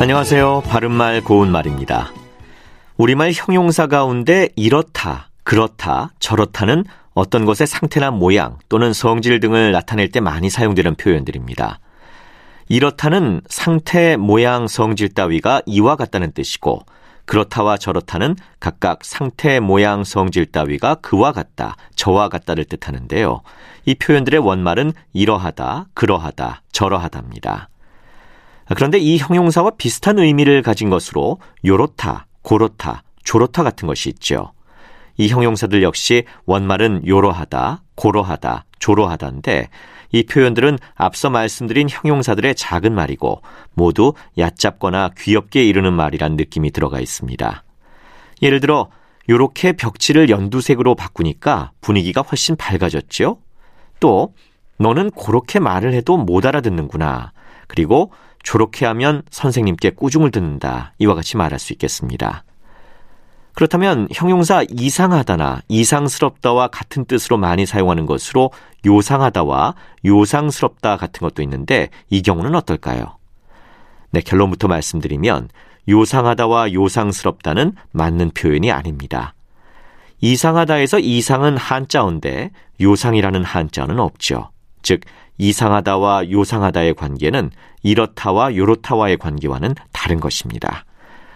안녕하세요. 바른말 고운말입니다. 우리말 형용사 가운데 이렇다, 그렇다, 저렇다는 어떤 것의 상태나 모양 또는 성질 등을 나타낼 때 많이 사용되는 표현들입니다. 이렇다는 상태, 모양, 성질 따위가 이와 같다는 뜻이고 그렇다와 저렇다는 각각 상태, 모양, 성질 따위가 그와 같다, 저와 같다를 뜻하는데요. 이 표현들의 원말은 이러하다, 그러하다, 저러하다입니다. 그런데 이 형용사와 비슷한 의미를 가진 것으로 요렇다, 고렇다, 조렇다 같은 것이 있죠. 이 형용사들 역시 원말은 요러하다, 고러하다, 조로하다인데 이 표현들은 앞서 말씀드린 형용사들의 작은 말이고 모두 얕잡거나 귀엽게 이르는 말이란 느낌이 들어가 있습니다. 예를 들어 요렇게 벽지를 연두색으로 바꾸니까 분위기가 훨씬 밝아졌죠? 또 너는 그렇게 말을 해도 못 알아듣는구나. 그리고 저렇게 하면 선생님께 꾸중을 듣는다. 이와 같이 말할 수 있겠습니다. 그렇다면 형용사 이상하다나 이상스럽다와 같은 뜻으로 많이 사용하는 것으로 요상하다와 요상스럽다 같은 것도 있는데 이 경우는 어떨까요? 네, 결론부터 말씀드리면 요상하다와 요상스럽다는 맞는 표현이 아닙니다. 이상하다에서 이상은 한자어인데 요상이라는 한자어는 없죠. 즉 이상하다와 요상하다의 관계는 이렇다와 요렇다와의 관계와는 다른 것입니다.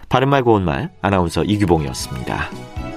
바른말 고운말 아나운서 이규봉이었습니다.